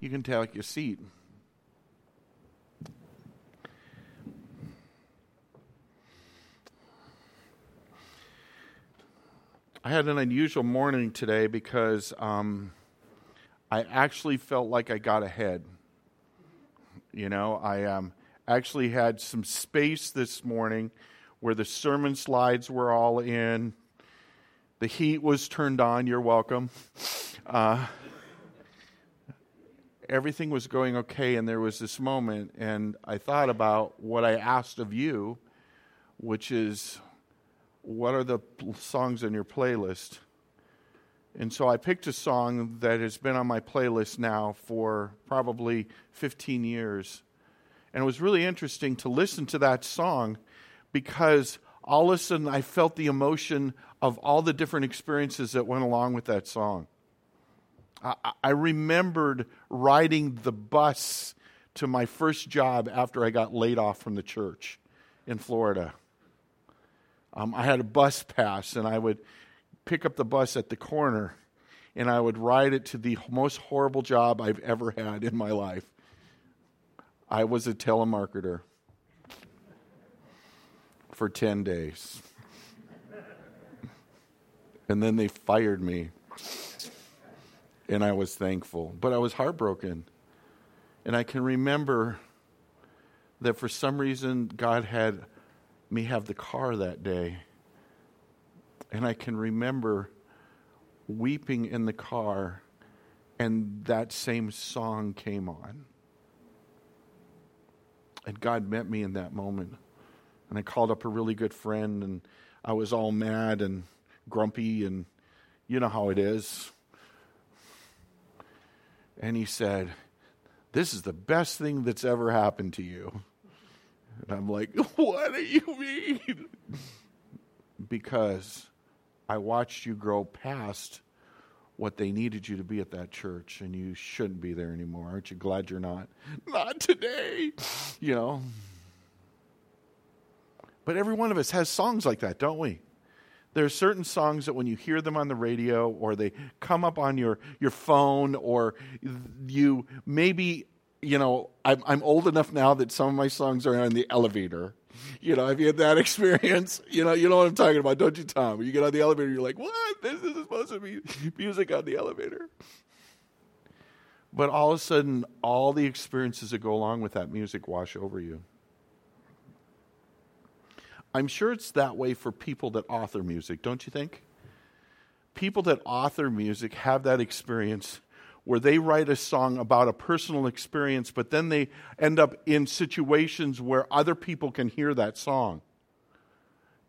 You can take your seat. I had an unusual morning today because um, I actually felt like I got ahead. You know, I um, actually had some space this morning where the sermon slides were all in. The heat was turned on. You're welcome. Uh, everything was going okay, and there was this moment, and I thought about what I asked of you, which is what are the songs on your playlist? And so I picked a song that has been on my playlist now for probably 15 years. And it was really interesting to listen to that song because all of a sudden I felt the emotion of all the different experiences that went along with that song. I, remembered riding the bus to my first job after I got laid off from the church in Florida. Um, I had a bus pass, and I would pick up the bus at the corner and I would ride it to the most horrible job I've ever had in my life. I was a telemarketer for 10 days. And then they fired me. And I was thankful. But I was heartbroken. And I can remember that for some reason God had me have the car that day. And I can remember weeping in the car, and that same song came on. And God met me in that moment. And I called up a really good friend, and I was all mad and grumpy, and you know how it is. And he said, This is the best thing that's ever happened to you. And I'm like, What do you mean? because I watched you grow past what they needed you to be at that church, and you shouldn't be there anymore. Aren't you glad you're not? Not today. You know. But every one of us has songs like that, don't we? There are certain songs that when you hear them on the radio or they come up on your, your phone or you maybe, you know, I'm, I'm old enough now that some of my songs are on the elevator you know, have you had that experience? You know, you know what I'm talking about, don't you, Tom? When You get on the elevator, you're like, what? This is supposed to be music on the elevator. But all of a sudden, all the experiences that go along with that music wash over you. I'm sure it's that way for people that author music, don't you think? People that author music have that experience where they write a song about a personal experience, but then they end up in situations where other people can hear that song.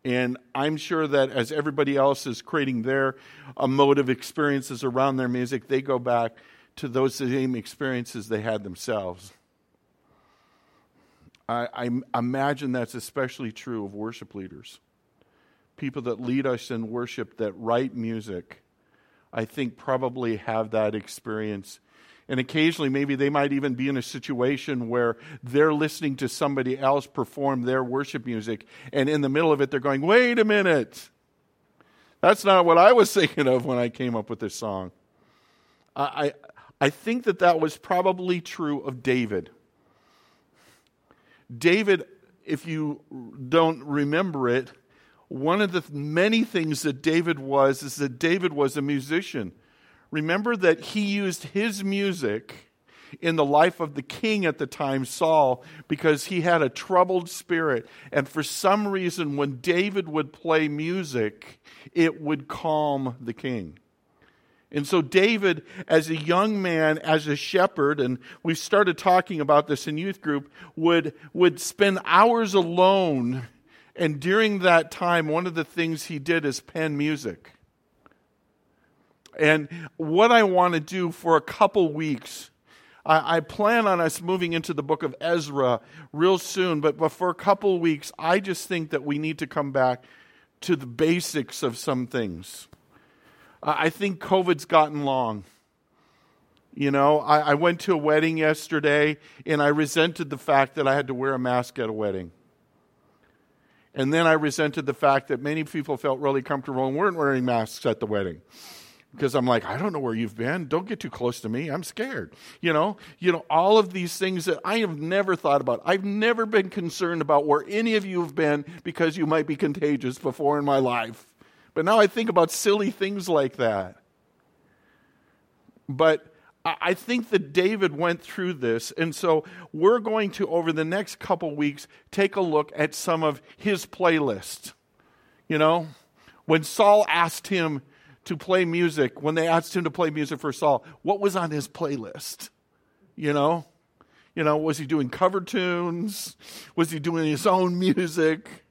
And I'm sure that as everybody else is creating their uh, emotive experiences around their music, they go back to those same experiences they had themselves. I, I imagine that's especially true of worship leaders. People that lead us in worship that write music I think, probably have that experience. And occasionally, maybe they might even be in a situation where they're listening to somebody else perform their worship music, and in the middle of it, they're going, Wait a minute. That's not what I was thinking of when I came up with this song. I, I, I think that that was probably true of David. David, if you don't remember it, one of the many things that David was is that David was a musician. Remember that he used his music in the life of the king at the time, Saul, because he had a troubled spirit. And for some reason, when David would play music, it would calm the king. And so, David, as a young man, as a shepherd, and we started talking about this in youth group, would, would spend hours alone and during that time, one of the things he did is pen music. And what I want to do for a couple weeks, I, I, plan on us moving into the book of Ezra real soon, but, but for a couple weeks, I just think that we need to come back to the basics of some things. I think COVID's gotten long. You know, I, I went to a wedding yesterday and I resented the fact that I had to wear a mask at a wedding. And then I resented the fact that many people felt really comfortable and weren't wearing masks at the wedding. because I'm like, I don't know where you've been. Don't get too close to me. I'm scared. You know, you know, all of these things that I have never thought about. I've never been concerned about where any of you have been because you might be contagious before in my life. But now I think about silly things like that. But I think that David went through this, and so we're going to, over the next couple weeks, take a look at some of his playlists. You know, when Saul asked him to play music, when they asked him to play music for Saul, what was on his playlist? You know? You know, was he doing cover tunes? Was he doing his own music?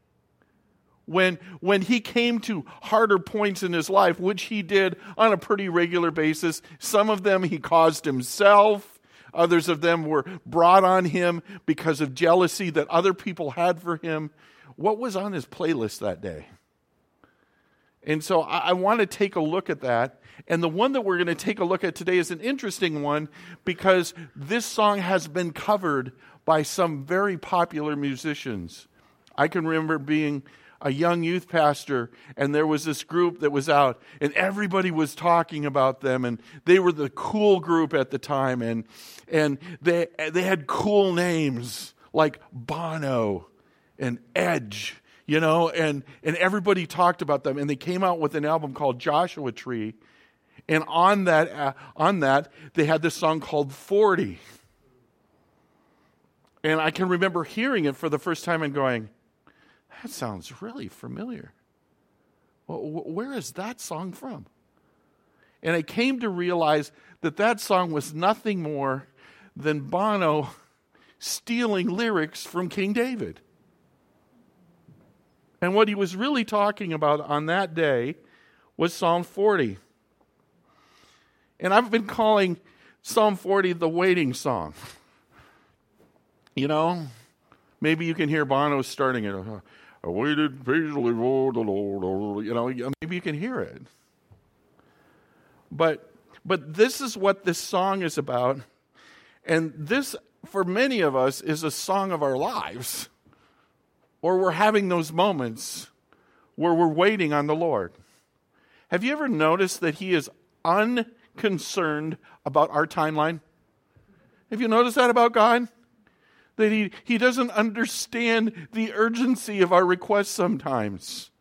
When, when he came to harder points in his life, which he did on a pretty regular basis. Some of them he caused himself, others of them were brought on him because of jealousy that other people had for him. What was on his playlist that day? And so I, I want to take a look at that. And the one that we're going to take a look at today is an interesting one because this song has been covered by some very popular musicians. I can remember being a young youth pastor, and there was this group that was out, and everybody was talking about them, and they were the cool group at the time, and and they they had cool names like Bono and Edge, you know, and and everybody talked about them, and they came out with an album called Joshua Tree, and on that uh, on that they had this song called Forty. And I can remember hearing it for the first time and going, that sounds really familiar. Well, where is that song from? And I came to realize that that song was nothing more than Bono stealing lyrics from King David. And what he was really talking about on that day was Psalm 40. And I've been calling Psalm 40 the waiting song. You know, maybe you can hear Bono starting it. I waited patiently for the Lord. You know, maybe you can hear it. But but this is what this song is about. And this, for many of us, is a song of our lives. Or we're having those moments where we're waiting on the Lord. Have you ever noticed that He is unconcerned about our timeline? Have you noticed that about God? That he, he doesn't understand the urgency of our requests sometimes.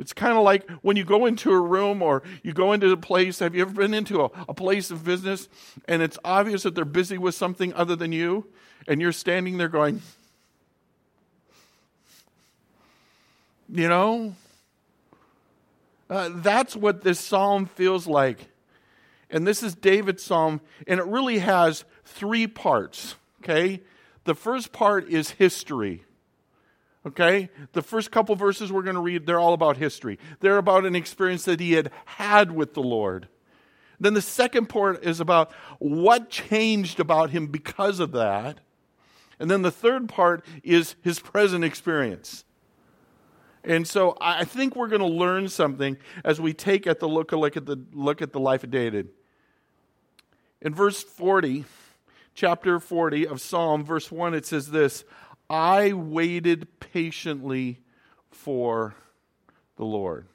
It's kind of like when you go into a room or you go into a place. Have you ever been into a, a place of business and it's obvious that they're busy with something other than you? And you're standing there going, you know? Uh, that's what this psalm feels like. And this is David's psalm, and it really has three parts, okay? The first part is history. Okay? The first couple verses we're going to read, they're all about history. They're about an experience that he had had with the Lord. Then the second part is about what changed about him because of that. And then the third part is his present experience. And so I think we're going to learn something as we take at the look, look at the look at the life of David. In verse 40, chapter 40 of Psalm, verse 1, it says this I waited patiently for the Lord.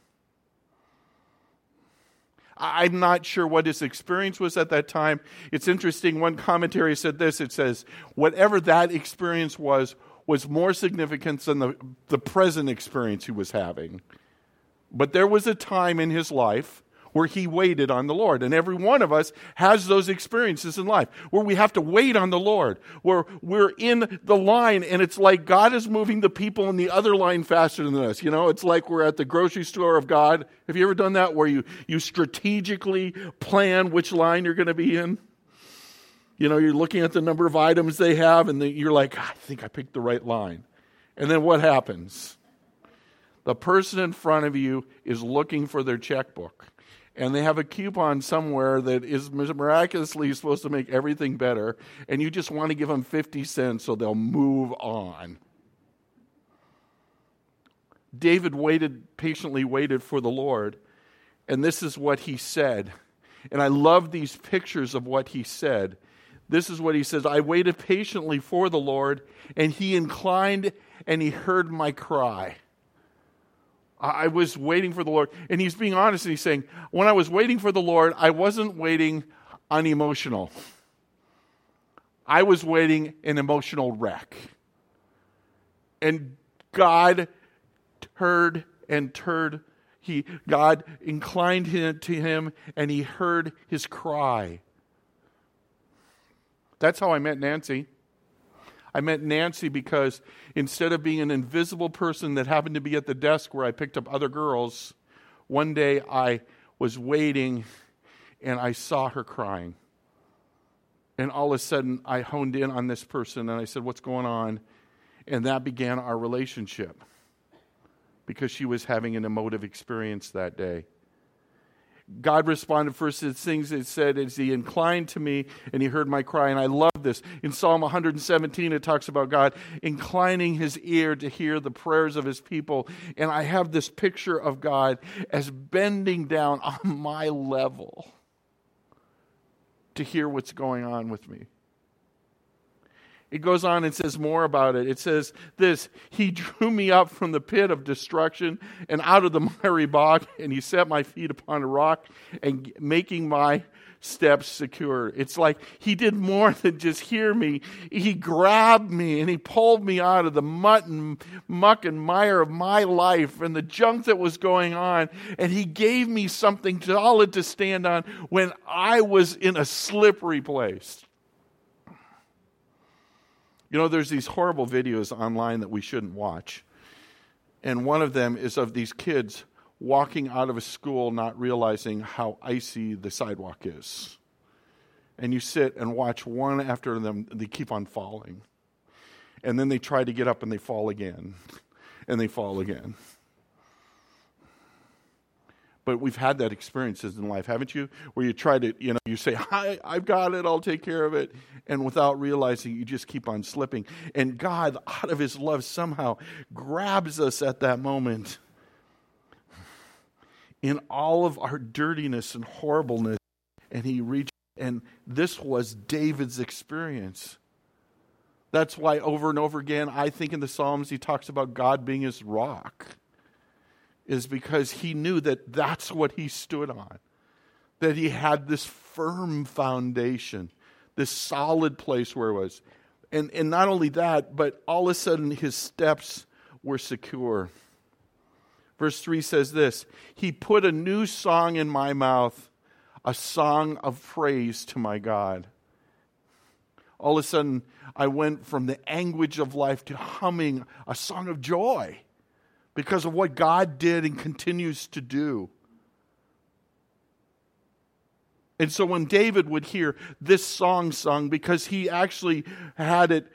I'm not sure what his experience was at that time. It's interesting. One commentary said this it says, whatever that experience was, was more significant than the, the present experience he was having. But there was a time in his life where he waited on the Lord. And every one of us has those experiences in life where we have to wait on the Lord, where we're in the line and it's like God is moving the people in the other line faster than us. You know, it's like we're at the grocery store of God. Have you ever done that where you, you strategically plan which line you're going to be in? You know, you're looking at the number of items they have and you're like, I think I picked the right line. And then what happens? The person in front of you is looking for their checkbook and they have a coupon somewhere that is miraculously supposed to make everything better, and you just want to give them 50 cents so they'll move on. David waited, patiently waited for the Lord, and this is what he said. And I love these pictures of what he said. This is what he says I waited patiently for the Lord, and he inclined and he heard my cry. I was waiting for the Lord. And he's being honest and he's saying, when I was waiting for the Lord, I wasn't waiting unemotional. I was waiting an emotional wreck. And God heard and turned. He, God inclined him to him and he heard his cry. That's how I met Nancy. I met Nancy because instead of being an invisible person that happened to be at the desk where I picked up other girls, one day I was waiting and I saw her crying. And all of a sudden, I honed in on this person and I said, What's going on? And that began our relationship because she was having an emotive experience that day. God responded first to things it said as he inclined to me and he heard my cry. And I love this. In Psalm 117, it talks about God inclining his ear to hear the prayers of his people. And I have this picture of God as bending down on my level to hear what's going on with me. It goes on and says more about it. It says this He drew me up from the pit of destruction and out of the miry bog, and He set my feet upon a rock and making my steps secure. It's like He did more than just hear me. He grabbed me and He pulled me out of the muck and, muck and mire of my life and the junk that was going on, and He gave me something solid to stand on when I was in a slippery place. You know, there's these horrible videos online that we shouldn't watch. And one of them is of these kids walking out of a school not realizing how icy the sidewalk is. And you sit and watch one after them, they keep on falling. And then they try to get up and they fall again. And they fall again. But we've had that experiences in life, haven't you? Where you try to, you know, you say, Hi, I've got it, I'll take care of it. And without realizing, you just keep on slipping. And God, out of His love, somehow grabs us at that moment in all of our dirtiness and horribleness. And He reaches, and this was David's experience. That's why over and over again, I think in the Psalms, he talks about God being his rock is because he knew that that's what he stood on. That he had this firm foundation, this solid place where it was. And, and not only that, but all of a sudden his steps were secure. Verse 3 says this He put a new song in my mouth, a song of praise to my God. All of a sudden, I went from the anguish of life to humming a song of joy because of what God did and continues to do. And so when David would hear this song sung, because he actually had it,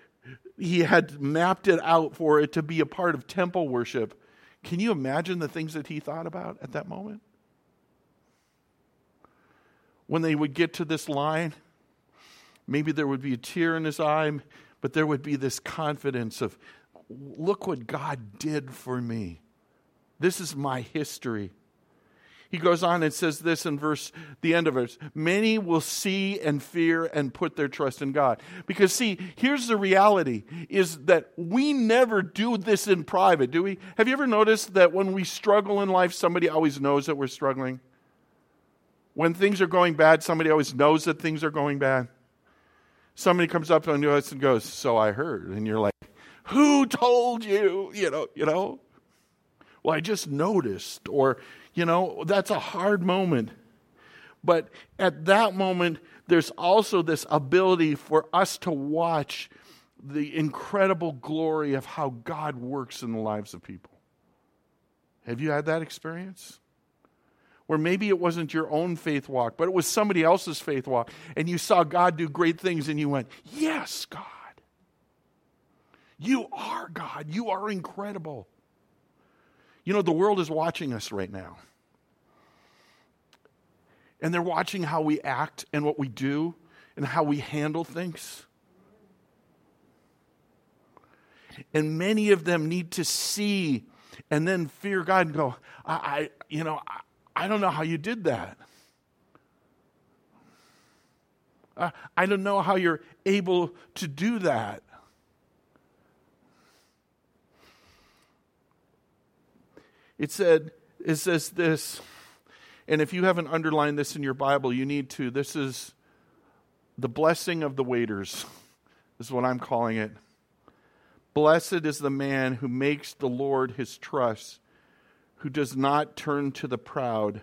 he had mapped it out for it to be a part of temple worship. Can you imagine the things that he thought about at that moment? When they would get to this line, maybe there would be a tear in his eye, but there would be this confidence of look what God did for me. This is my history. He goes on and says this in verse the end of it. Many will see and fear and put their trust in God. Because see, here's the reality is that we never do this in private, do we? Have you ever noticed that when we struggle in life somebody always knows that we're struggling? When things are going bad, somebody always knows that things are going bad. Somebody comes up to us and goes, "So I heard." And you're like, who told you? You know, you know. Well, I just noticed, or, you know, that's a hard moment. But at that moment, there's also this ability for us to watch the incredible glory of how God works in the lives of people. Have you had that experience? Where maybe it wasn't your own faith walk, but it was somebody else's faith walk, and you saw God do great things, and you went, Yes, God. You are God. You are incredible. You know, the world is watching us right now. And they're watching how we act and what we do and how we handle things. And many of them need to see and then fear God and go, I, I you know, I, I, don't know how you did that. Uh, I don't know how you're able to do that. It said, it says this, and if you haven't underlined this in your Bible, you need to. This is the blessing of the waiters. Is what I'm calling it. Blessed is the man who makes the Lord his trust, who does not turn to the proud,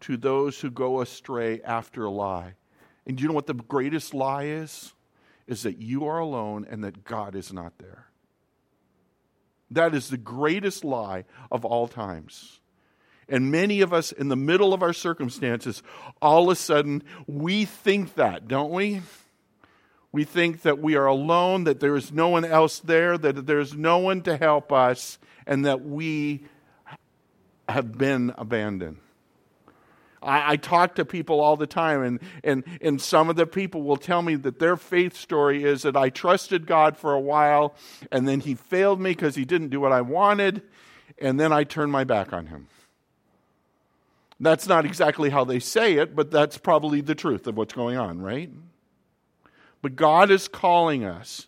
to those who go astray after a lie. And you know what the greatest lie is? Is that you are alone and that God is not there. That is the greatest lie of all times. And many of us, in the middle of our circumstances, all of a sudden, we think that, don't we? We think that we are alone, that there is no one else there, that there's no one to help us, and that we have been abandoned. I, I, talk to people all the time, and, and, and some of the people will tell me that their faith story is that I trusted God for a while, and then He failed me because He didn't do what I wanted, and then I turned my back on Him. That's not exactly how they say it, but that's probably the truth of what's going on, right? But God is calling us.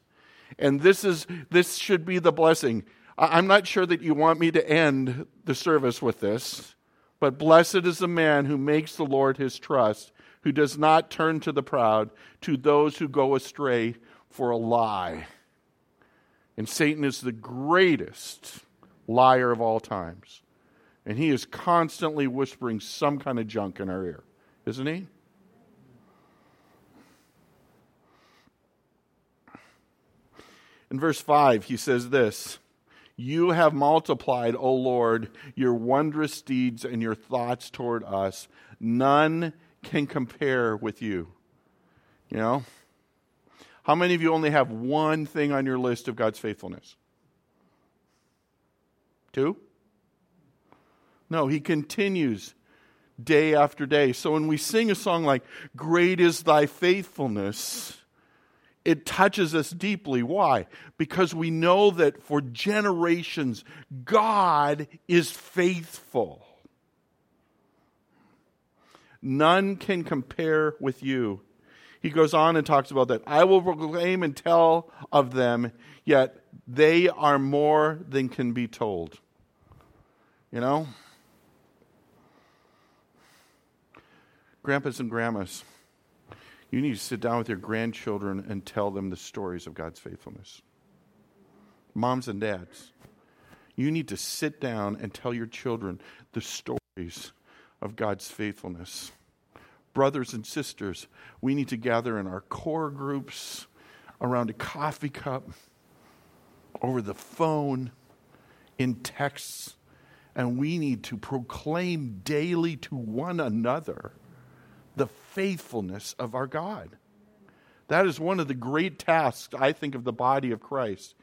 And this is this should be the blessing. I'm not sure that you want me to end the service with this, but blessed is the man who makes the Lord his trust, who does not turn to the proud, to those who go astray for a lie. And Satan is the greatest liar of all times. And he is constantly whispering some kind of junk in our ear, isn't he? In verse 5, he says this You have multiplied, O Lord, your wondrous deeds and your thoughts toward us. None can compare with you. You know? How many of you only have one thing on your list of God's faithfulness? Two? No, he continues day after day. So when we sing a song like, Great is thy faithfulness, it touches us deeply. Why? Because we know that for generations, God is faithful. None can compare with you. He goes on and talks about that. I will proclaim and tell of them, yet they are more than can be told. You know? Grandpas and grandmas you need to sit down with your grandchildren and tell them the stories of God's faithfulness. Moms and dads, you need to sit down and tell your children the stories of God's faithfulness. Brothers and sisters, we need to gather in our core groups around a coffee cup, over the phone, in texts, and we need to proclaim daily to one another the faithfulness of our God. That is one of the great tasks, I think, of the body of Christ.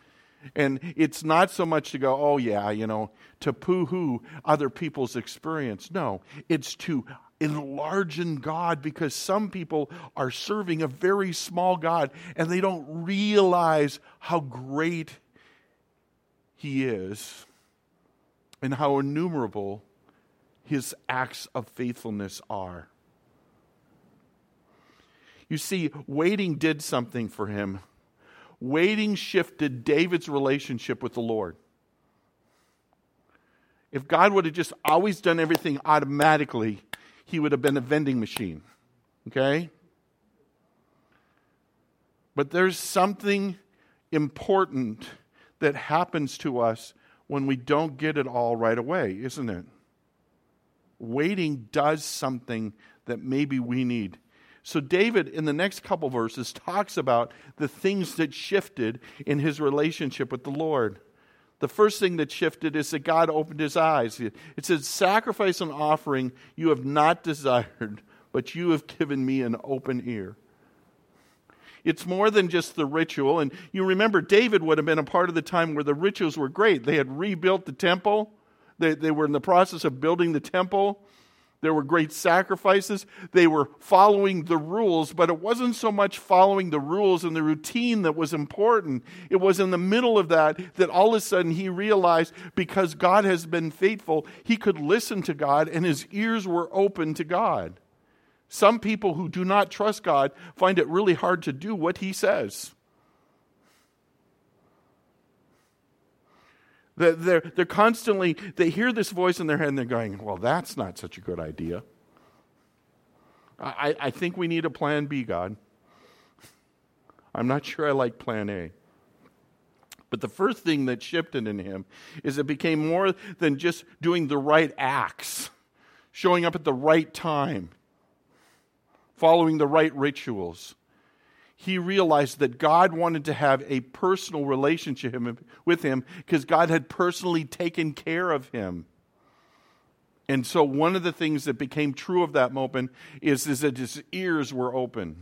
And it's not so much to go, oh, yeah, you know, to poo hoo other people's experience. No, it's to enlarge in God because some people are serving a very small God and they don't realize how great He is and how innumerable His acts of faithfulness are. You see, waiting did something for him. Waiting shifted David's relationship with the Lord. If God would have just always done everything automatically, he would have been a vending machine. Okay? But there's something important that happens to us when we don't get it all right away, isn't it? Waiting does something that maybe we need. So, David, in the next couple verses, talks about the things that shifted in his relationship with the Lord. The first thing that shifted is that God opened his eyes. It says, Sacrifice and offering you have not desired, but you have given me an open ear. It's more than just the ritual. And you remember, David would have been a part of the time where the rituals were great. They had rebuilt the temple, they, they were in the process of building the temple. There were great sacrifices. They were following the rules, but it wasn't so much following the rules and the routine that was important. It was in the middle of that that all of a sudden he realized because God has been faithful, he could listen to God and his ears were open to God. Some people who do not trust God find it really hard to do what he says. They're, they're constantly, they hear this voice in their head and they're going, well, that's not such a good idea. I, I think we need a plan B, God. I'm not sure I like plan A. But the first thing that shifted in him is it became more than just doing the right acts, showing up at the right time, following the right rituals. He realized that God wanted to have a personal relationship with him because God had personally taken care of him. And so, one of the things that became true of that moment is, is that his ears were open.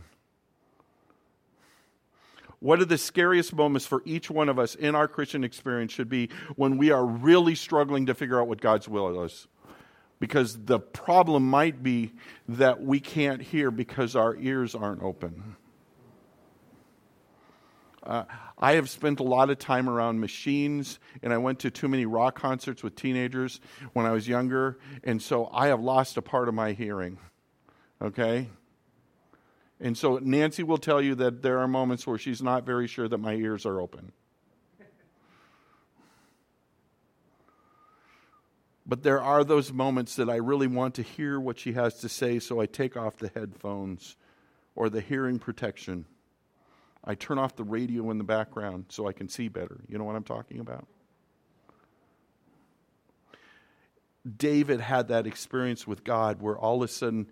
What are the scariest moments for each one of us in our Christian experience should be when we are really struggling to figure out what God's will is. Because the problem might be that we can't hear because our ears aren't open. Uh, I have spent a lot of time around machines, and I went to too many rock concerts with teenagers when I was younger, and so I have lost a part of my hearing. Okay? And so Nancy will tell you that there are moments where she's not very sure that my ears are open. But there are those moments that I really want to hear what she has to say, so I take off the headphones or the hearing protection. I turn off the radio in the background so I can see better. You know what I'm talking about? David had that experience with God where all of a sudden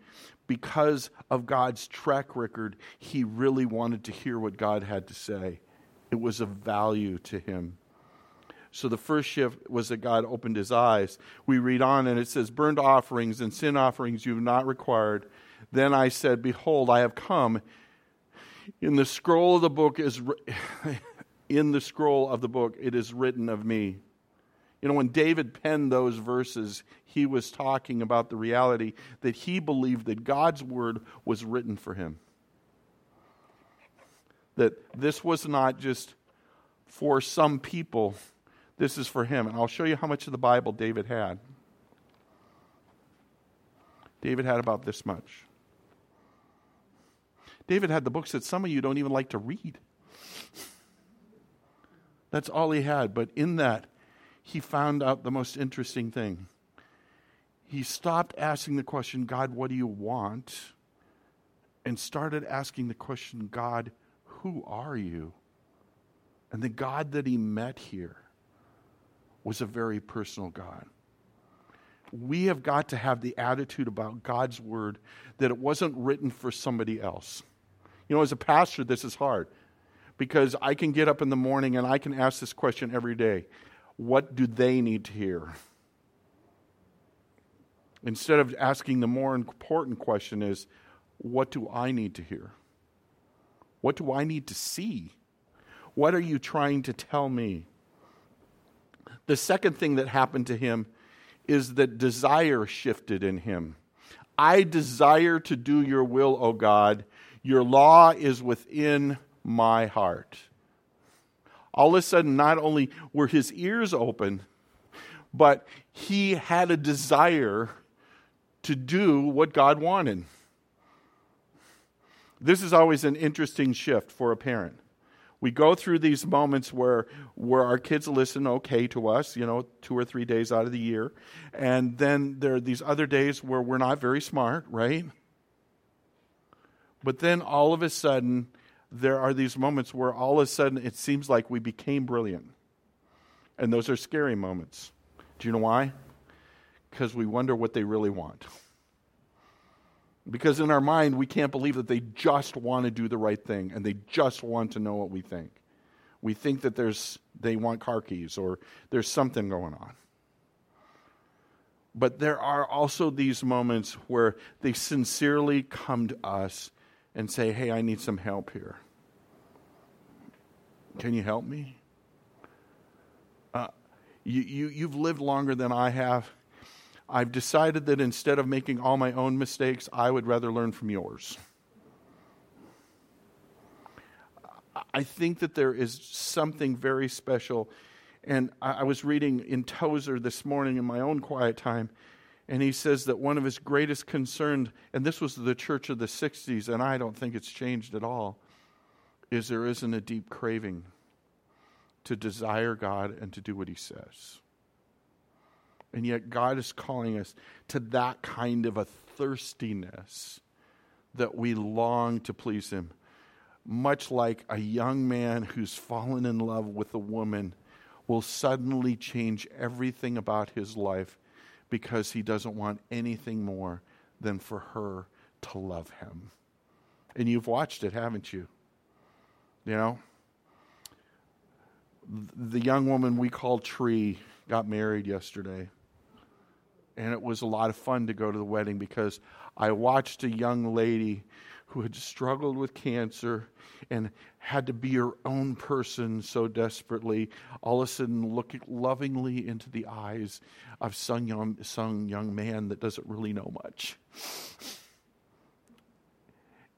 because of God's track record, he really wanted to hear what God had to say. It was of value to him. So the first shift was that God opened his eyes. We read on and it says, Burnt offerings and sin offerings you have not required. Then I said, Behold, I have come. In the scroll of the book is in the scroll of the book it is written of me. You know, when David penned those verses, he was talking about the reality that he believed that God's word was written for him. That this was not just for some people, this is for him. And I'll show you how much of the Bible David had. David had about this much. David had the books that some of you don't even like to read. That's all he had. But in that, he found out the most interesting thing. He stopped asking the question, God, what do you want? And started asking the question, God, who are you? And the God that he met here was a very personal God. We have got to have the attitude about God's word that it wasn't written for somebody else. You know, as a pastor, this is hard because I can get up in the morning and I can ask this question every day what do they need to hear? Instead of asking the more important question is, what do I need to hear? What do I need to see? What are you trying to tell me? The second thing that happened to him is that desire shifted in him. I desire to do your will, O God. Your law is within my heart all of a sudden, not only were his ears open, but he had a desire to do what God wanted. This is always an interesting shift for a parent. We go through these moments where, where our kids listen okay to us, you know, two or three days out of the year. And then there are these other days where we're not very smart, right? But then all of a sudden, there are these moments where all of a sudden it seems like we became brilliant. And those are scary moments. Do you know why? Because we wonder what they really want. Because in our mind, we can't believe that they just want to do the right thing and they just want to know what we think. We think that there's, they want car keys or there's something going on. But there are also these moments where they sincerely come to us and say, hey, I need some help here. Can you help me? Uh, you, you, you've lived longer than I have. I've decided that instead of making all my own mistakes, I would rather learn from yours. I think that there is something very special. And I was reading in Tozer this morning in my own quiet time, and he says that one of his greatest concerns, and this was the church of the 60s, and I don't think it's changed at all, is there isn't a deep craving to desire God and to do what He says. And yet, God is calling us to that kind of a thirstiness that we long to please Him. Much like a young man who's fallen in love with a woman will suddenly change everything about his life because he doesn't want anything more than for her to love him. And you've watched it, haven't you? You know? The young woman we call Tree got married yesterday. And it was a lot of fun to go to the wedding because I watched a young lady who had struggled with cancer and had to be her own person so desperately, all of a sudden looking lovingly into the eyes of some young, some young man that doesn't really know much.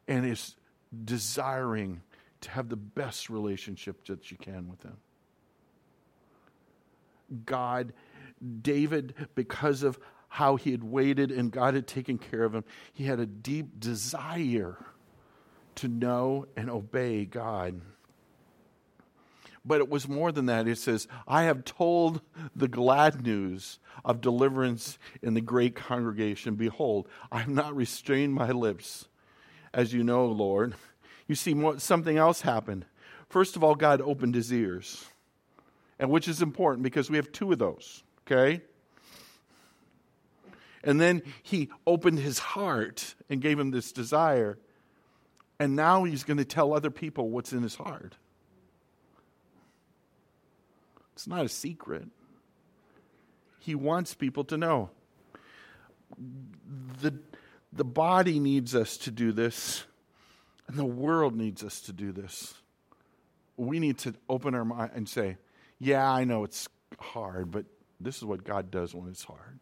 And is desiring to have the best relationship that you can with him. God, David, because of how he had waited and God had taken care of him, he had a deep desire to know and obey God. But it was more than that. It says, I have told the glad news of deliverance in the great congregation. Behold, I have not restrained my lips, as you know, Lord. You see, something else happened. First of all, God opened his ears, and which is important because we have two of those, okay? And then he opened his heart and gave him this desire. And now he's going to tell other people what's in his heart. It's not a secret. He wants people to know. The, the body needs us to do this, and the world needs us to do this. We need to open our mind and say, Yeah, I know it's hard, but this is what God does when it's hard.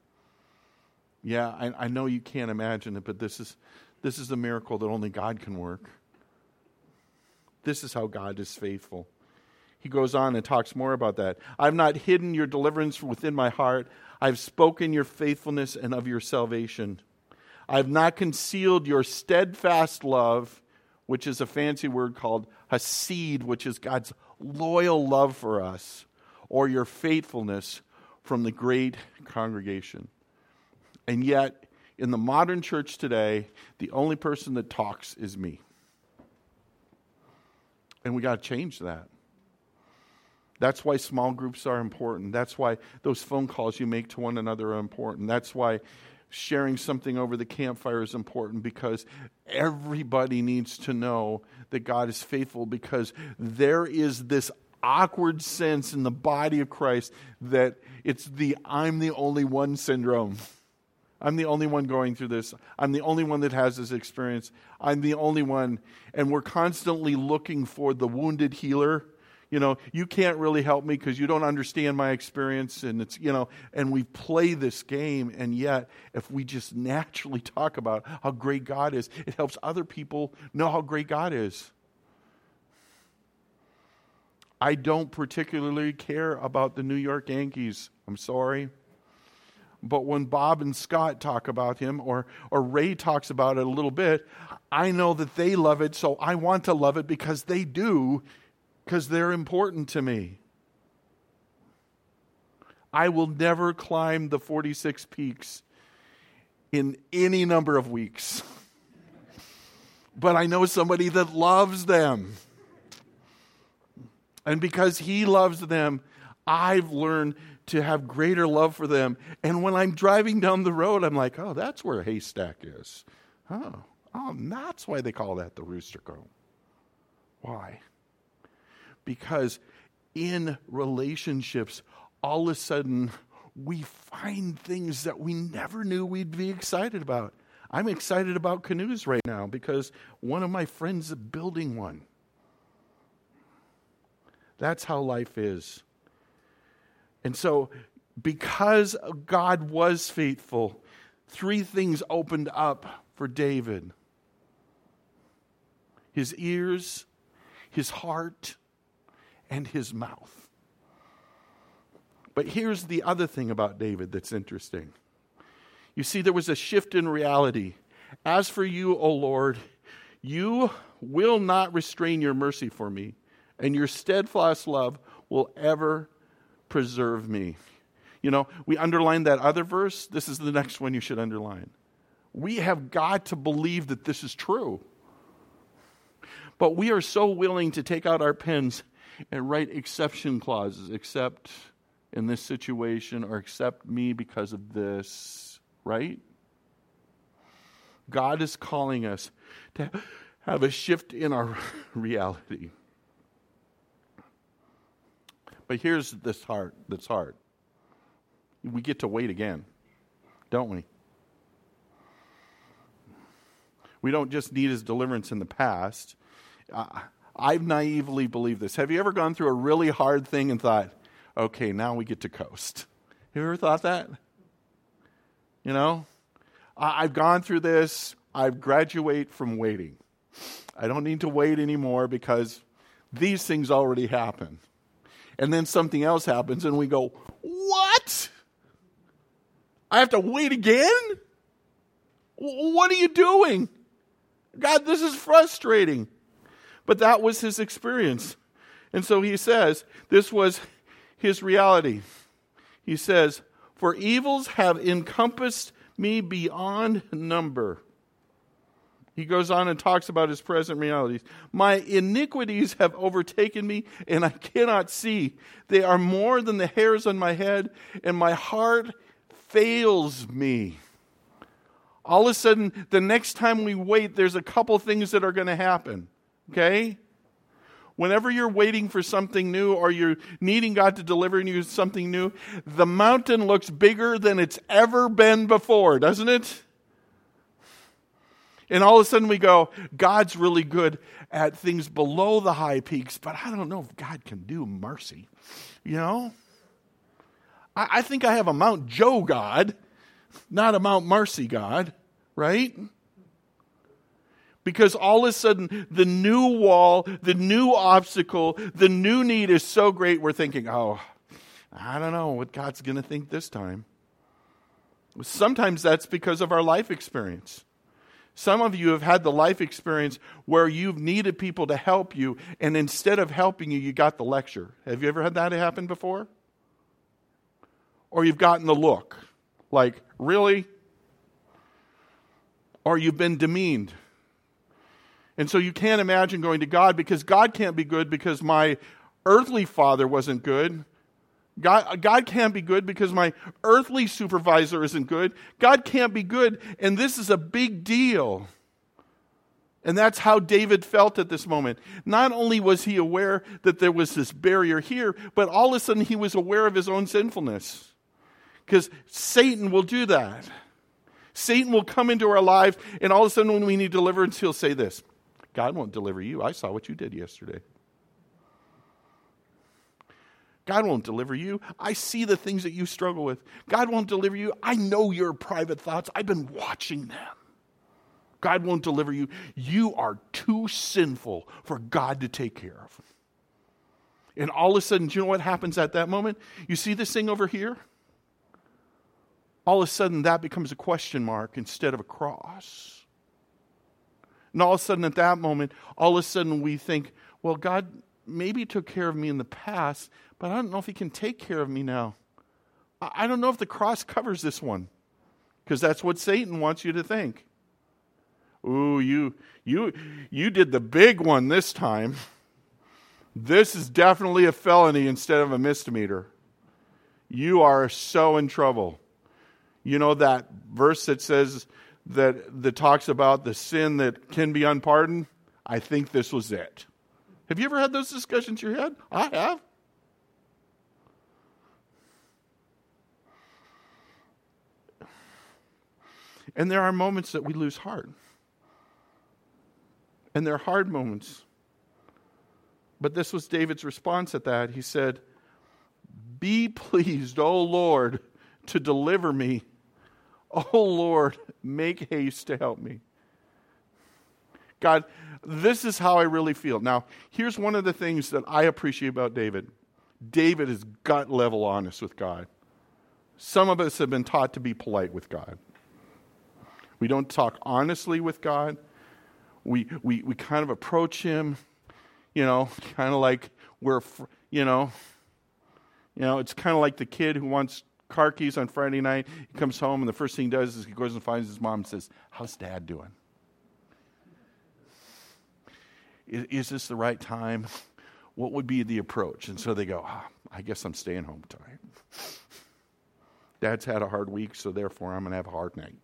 Yeah, I, I know you can't imagine it, but this is this is the miracle that only God can work. This is how God is faithful. He goes on and talks more about that. I've not hidden your deliverance within my heart. I've spoken your faithfulness and of your salvation. I've not concealed your steadfast love, which is a fancy word called hesed, which is God's loyal love for us, or your faithfulness from the great congregation. And yet, in the modern church today, the only person that talks is me. And we got to change that. That's why small groups are important. That's why those phone calls you make to one another are important. That's why sharing something over the campfire is important because everybody needs to know that God is faithful because there is this awkward sense in the body of Christ that it's the I'm the only one syndrome. I'm the only one going through this. I'm the only one that has this experience. I'm the only one. And we're constantly looking for the wounded healer. You know, you can't really help me because you don't understand my experience. And it's, you know, and we play this game. And yet, if we just naturally talk about how great God is, it helps other people know how great God is. I don't particularly care about the New York Yankees. I'm sorry. But when Bob and Scott talk about him, or, or Ray talks about it a little bit, I know that they love it, so I want to love it because they do, because they're important to me. I will never climb the 46 peaks in any number of weeks. but I know somebody that loves them. And because he loves them, I've learned to have greater love for them. And when I'm driving down the road, I'm like, oh, that's where a haystack is. Oh, oh, that's why they call that the rooster crow. Why? Because in relationships, all of a sudden, we find things that we never knew we'd be excited about. I'm excited about canoes right now because one of my friends is building one. That's how life is. And so, because God was faithful, three things opened up for David his ears, his heart, and his mouth. But here's the other thing about David that's interesting. You see, there was a shift in reality. As for you, O Lord, you will not restrain your mercy for me, and your steadfast love will ever preserve me. You know, we underlined that other verse. This is the next one you should underline. We have got to believe that this is true. But we are so willing to take out our pens and write exception clauses, except in this situation, or accept me because of this, right? God is calling us to have a shift in our reality. But here's this heart that's hard. We get to wait again, don't we? We don't just need his deliverance in the past. Uh, I've naively believed this. Have you ever gone through a really hard thing and thought, okay, now we get to coast? Have you ever thought that? You know, I've gone through this. I've graduate from waiting. I don't need to wait anymore because these things already happen. And then something else happens, and we go, What? I have to wait again? What are you doing? God, this is frustrating. But that was his experience. And so he says, this was his reality. He says, For evils have encompassed me beyond number. He goes on and talks about his present realities. My iniquities have overtaken me, and I cannot see. They are more than the hairs on my head, and my heart fails me. All of a sudden, the next time we wait, there's a couple things that are going to happen. Okay? Whenever you're waiting for something new or you're needing God to deliver you something new, the mountain looks bigger than it's ever been before, doesn't it? And all of a sudden we go, God's really good at things below the high peaks, but I don't know if God can do mercy. You know? I, I think I have a Mount Joe God, not a Mount Mercy God, right? Because all of a sudden, the new wall, the new obstacle, the new need is so great, we're thinking, oh, I don't know what God's going to think this time. Sometimes that's because of our life experience. Some of you have had the life experience where you've needed people to help you, and instead of helping you, you got the lecture. Have you ever had that happen before? Or you've gotten the look like, really? Or you've been demeaned. And so you can't imagine going to God because God can't be good because my earthly father wasn't good. God, God can't be good because my earthly supervisor isn't good. God can't be good, and this is a big deal. And that's how David felt at this moment. Not only was he aware that there was this barrier here, but all of a sudden he was aware of his own sinfulness. Because Satan will do that. Satan will come into our lives, and all of a sudden when we need deliverance, he'll say this God won't deliver you. I saw what you did yesterday. God won't deliver you. I see the things that you struggle with. God won't deliver you. I know your private thoughts. I've been watching them. God won't deliver you. You are too sinful for God to take care of. And all of a sudden, do you know what happens at that moment? You see this thing over here? All of a sudden, that becomes a question mark instead of a cross. And all of a sudden, at that moment, all of a sudden we think, well, God maybe took care of me in the past, but I don't know if he can take care of me now. I don't know if the cross covers this one because that's what Satan wants you to think. Ooh, you you you did the big one this time. This is definitely a felony instead of a misdemeanor. You are so in trouble. You know that verse that says that that talks about the sin that can be unpardoned? I think this was it. Have you ever had those discussions in your head? I have. And there are moments that we lose heart. And they're hard moments. But this was David's response at that. He said, Be pleased, O Lord, to deliver me. O Lord, make haste to help me. God, this is how I really feel. Now, here's one of the things that I appreciate about David David is gut level honest with God. Some of us have been taught to be polite with God. We don't talk honestly with God. We, we, we kind of approach Him, you know, kind of like we're, you know, You know, it's kind of like the kid who wants car keys on Friday night. He comes home, and the first thing he does is he goes and finds his mom and says, How's dad doing? Is, is this the right time? What would be the approach? And so they go, oh, I guess I'm staying home tonight. Dad's had a hard week, so therefore I'm going to have a hard night.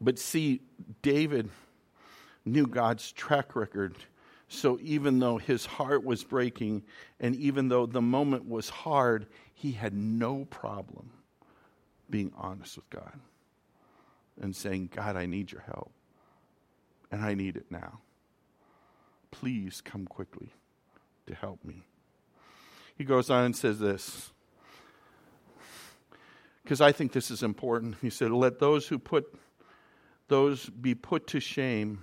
But see, David knew God's track record. So even though his heart was breaking, and even though the moment was hard, he had no problem being honest with God and saying, God, I need your help. And I need it now. Please come quickly to help me. He goes on and says this, because I think this is important. He said, Let those who put those be put to shame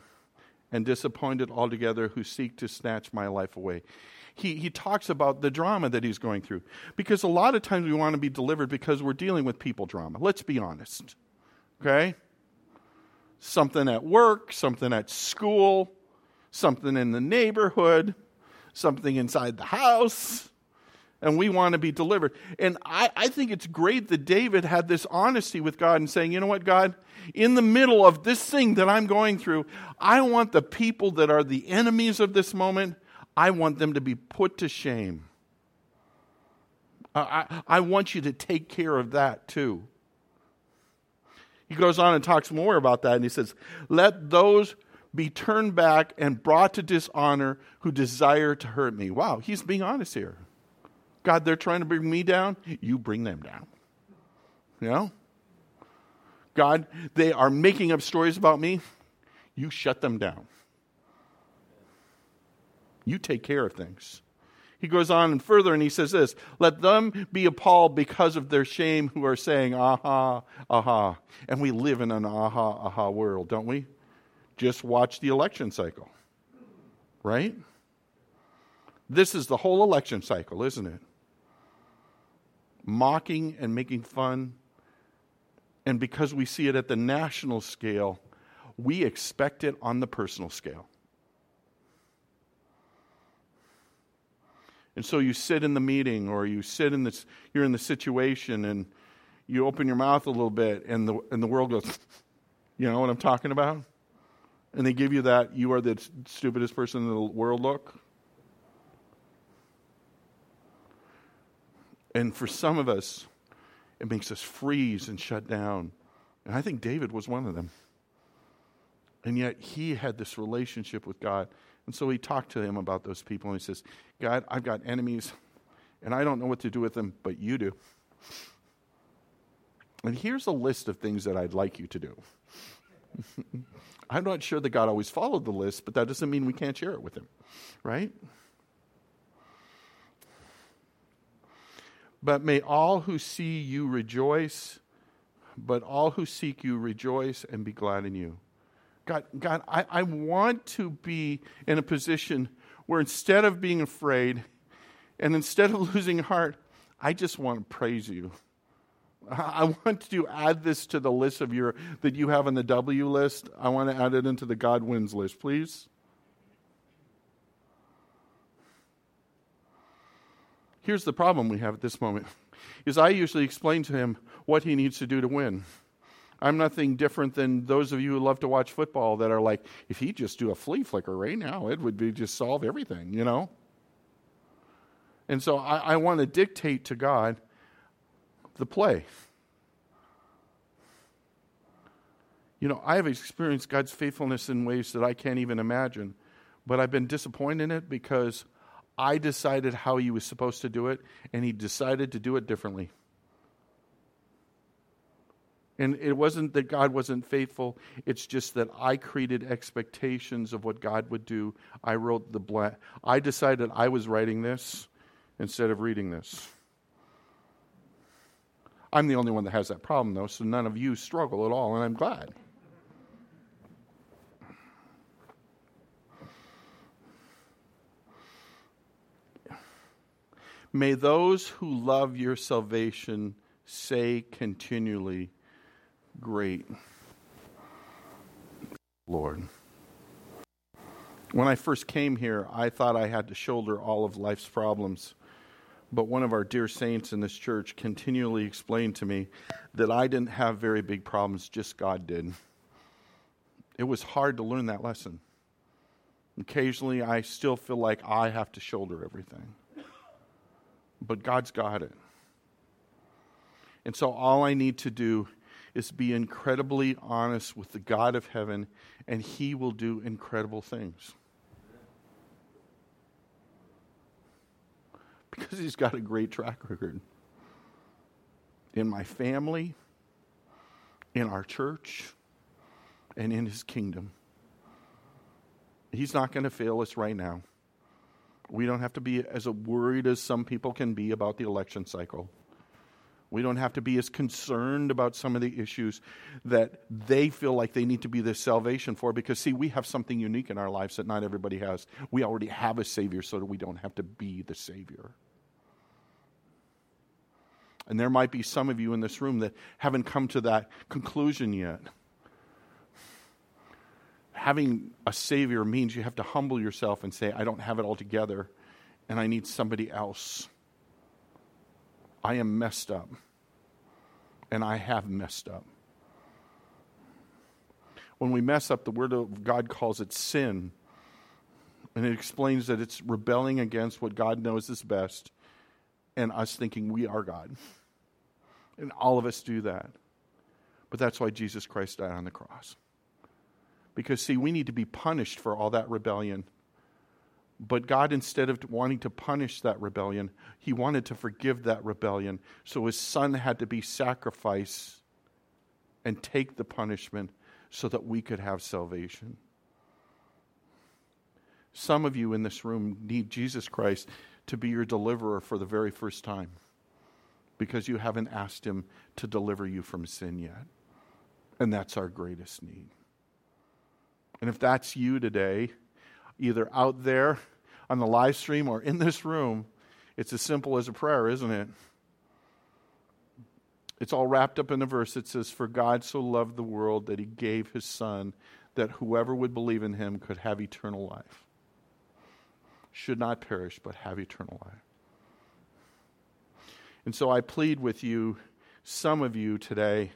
and disappointed altogether who seek to snatch my life away. He, he talks about the drama that he's going through. Because a lot of times we want to be delivered because we're dealing with people drama. Let's be honest. Okay? Something at work, something at school, something in the neighborhood, something inside the house, and we want to be delivered. And I, I think it's great that David had this honesty with God and saying, you know what, God, in the middle of this thing that I'm going through, I want the people that are the enemies of this moment, I want them to be put to shame. I, I want you to take care of that too. He goes on and talks more about that, and he says, Let those be turned back and brought to dishonor who desire to hurt me. Wow, he's being honest here. God, they're trying to bring me down, you bring them down. You know? God, they are making up stories about me, you shut them down. You take care of things. He goes on and further and he says this Let them be appalled because of their shame who are saying, aha, aha. And we live in an aha, aha world, don't we? Just watch the election cycle, right? This is the whole election cycle, isn't it? Mocking and making fun. And because we see it at the national scale, we expect it on the personal scale. And so you sit in the meeting or you sit in this, you're in the situation and you open your mouth a little bit and the, and the world goes, you know what I'm talking about? And they give you that, you are the stupidest person in the world look. And for some of us, it makes us freeze and shut down. And I think David was one of them. And yet he had this relationship with God and so he talked to him about those people, and he says, God, I've got enemies, and I don't know what to do with them, but you do. And here's a list of things that I'd like you to do. I'm not sure that God always followed the list, but that doesn't mean we can't share it with him, right? But may all who see you rejoice, but all who seek you rejoice and be glad in you. God, God I, I want to be in a position where instead of being afraid and instead of losing heart, I just want to praise you. I want to add this to the list of your that you have on the W list. I want to add it into the God wins list, please. Here's the problem we have at this moment. Is I usually explain to him what he needs to do to win. I'm nothing different than those of you who love to watch football that are like, if he just do a flea flicker right now, it would be just solve everything, you know? And so I, I want to dictate to God the play. You know, I have experienced God's faithfulness in ways that I can't even imagine, but I've been disappointed in it because I decided how He was supposed to do it, and He decided to do it differently. And it wasn't that God wasn't faithful, it's just that I created expectations of what God would do. I wrote the blank. I decided I was writing this instead of reading this. I'm the only one that has that problem, though, so none of you struggle at all, and I'm glad. May those who love your salvation say continually, great, Lord. When I first came here, I thought I had to shoulder all of life's problems. But one of our dear saints in this church continually explained to me that I didn't have very big problems, just God did. It was hard to learn that lesson. Occasionally, I still feel like I have to shoulder everything. But God's got it. And so, all I need to do is be incredibly honest with the God of heaven, and He will do incredible things. Because He's got a great track record in my family, in our church, and in His kingdom. He's not going to fail us right now. We don't have to be as worried as some people can be about the election cycle. We don't have to be as concerned about some of the issues that they feel like they need to be the salvation for because, see, we have something unique in our lives that not everybody has. We already have a Savior so that we don't have to be the Savior. And there might be some of you in this room that haven't come to that conclusion yet. Having a Savior means you have to humble yourself and say, I don't have it all together, and I need somebody else. I am messed up. And I have messed up. When we mess up, the Word of God calls it sin. And it explains that it's rebelling against what God knows is best and us thinking we are God. And all of us do that. But that's why Jesus Christ died on the cross. Because, see, we need to be punished for all that rebellion. But God, instead of wanting to punish that rebellion, He wanted to forgive that rebellion. So His Son had to be sacrificed and take the punishment so that we could have salvation. Some of you in this room need Jesus Christ to be your deliverer for the very first time because you haven't asked Him to deliver you from sin yet. And that's our greatest need. And if that's you today, either out there on the live stream or in this room, it's as simple as a prayer, isn't it? It's all wrapped up in the verse that says, For God so loved the world that he gave his Son, that whoever would believe in him could have eternal life. Should not perish, but have eternal life. And so I plead with you, some of you today,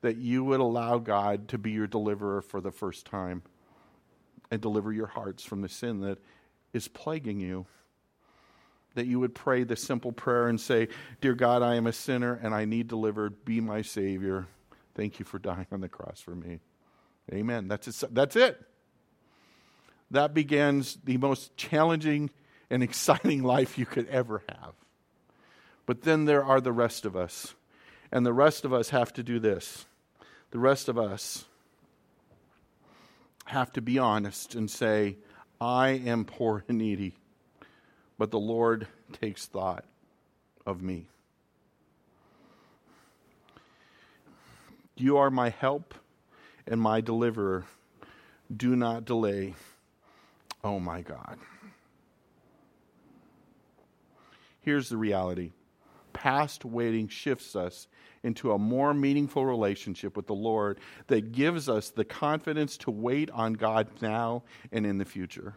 that you would allow God to be your deliverer for the first time and deliver your hearts from the sin that is plaguing you. That you would pray the simple prayer and say, Dear God, I am a sinner and I need delivered. Be my Savior. Thank you for dying on the cross for me. Amen. That's it. That's it. That begins the most challenging and exciting life you could ever have. But then there are the rest of us. And the rest of us have to do this. The rest of us have to be honest and say, I am poor and needy, but the Lord takes thought of me. You are my help and my deliverer. Do not delay. Oh my God. Here's the reality past waiting shifts us into a more meaningful relationship with the Lord that gives us the confidence to wait on God now and in the future.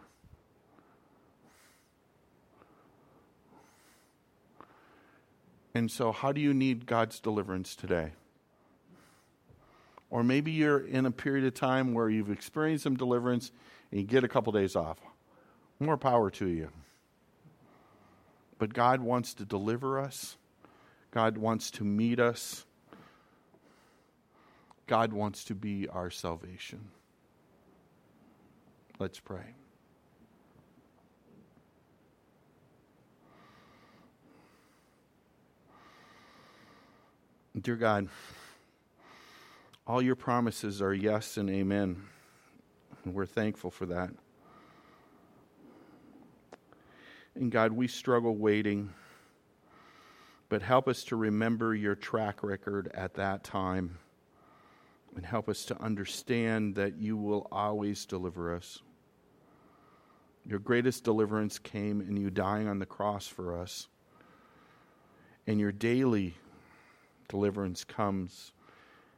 And so, how do you need God's deliverance today? Or maybe you're in a period of time where you've experienced some deliverance and you get a couple days off. More power to you. But God wants to deliver us God wants to meet us. God wants to be our salvation. Let's pray. Dear God, all your promises are yes and amen. And we're thankful for that. And God, we struggle waiting but help us to remember your track record at that time and help us to understand that you will always deliver us. Your greatest deliverance came in you dying on the cross for us. And your daily deliverance comes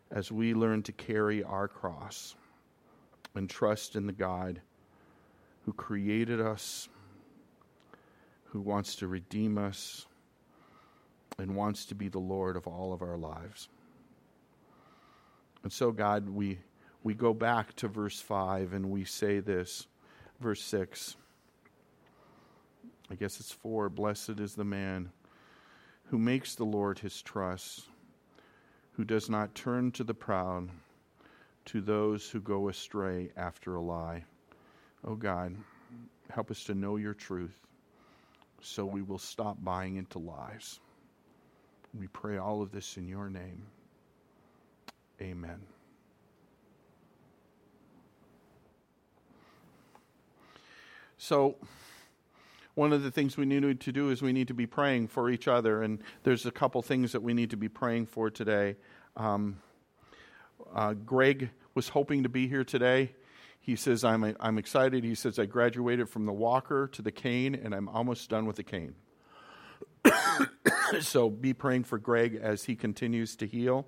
as we learn to carry our cross and trust in the God who created us, who wants to redeem us, and wants to be the Lord of all of our lives. And so, God, we, we go back to verse 5 and we say this, verse 6. I guess it's 4 Blessed is the man who makes the Lord his trust, who does not turn to the proud, to those who go astray after a lie. Oh God, help us to know your truth so we will stop buying into lies. We pray all of this in your name. Amen. So, one of the things we need to do is we need to be praying for each other, and there's a couple things that we need to be praying for today. Um, uh, Greg was hoping to be here today. He says, I'm, I'm excited. He says, I graduated from the walker to the cane, and I'm almost done with the cane. so be praying for Greg as he continues to heal.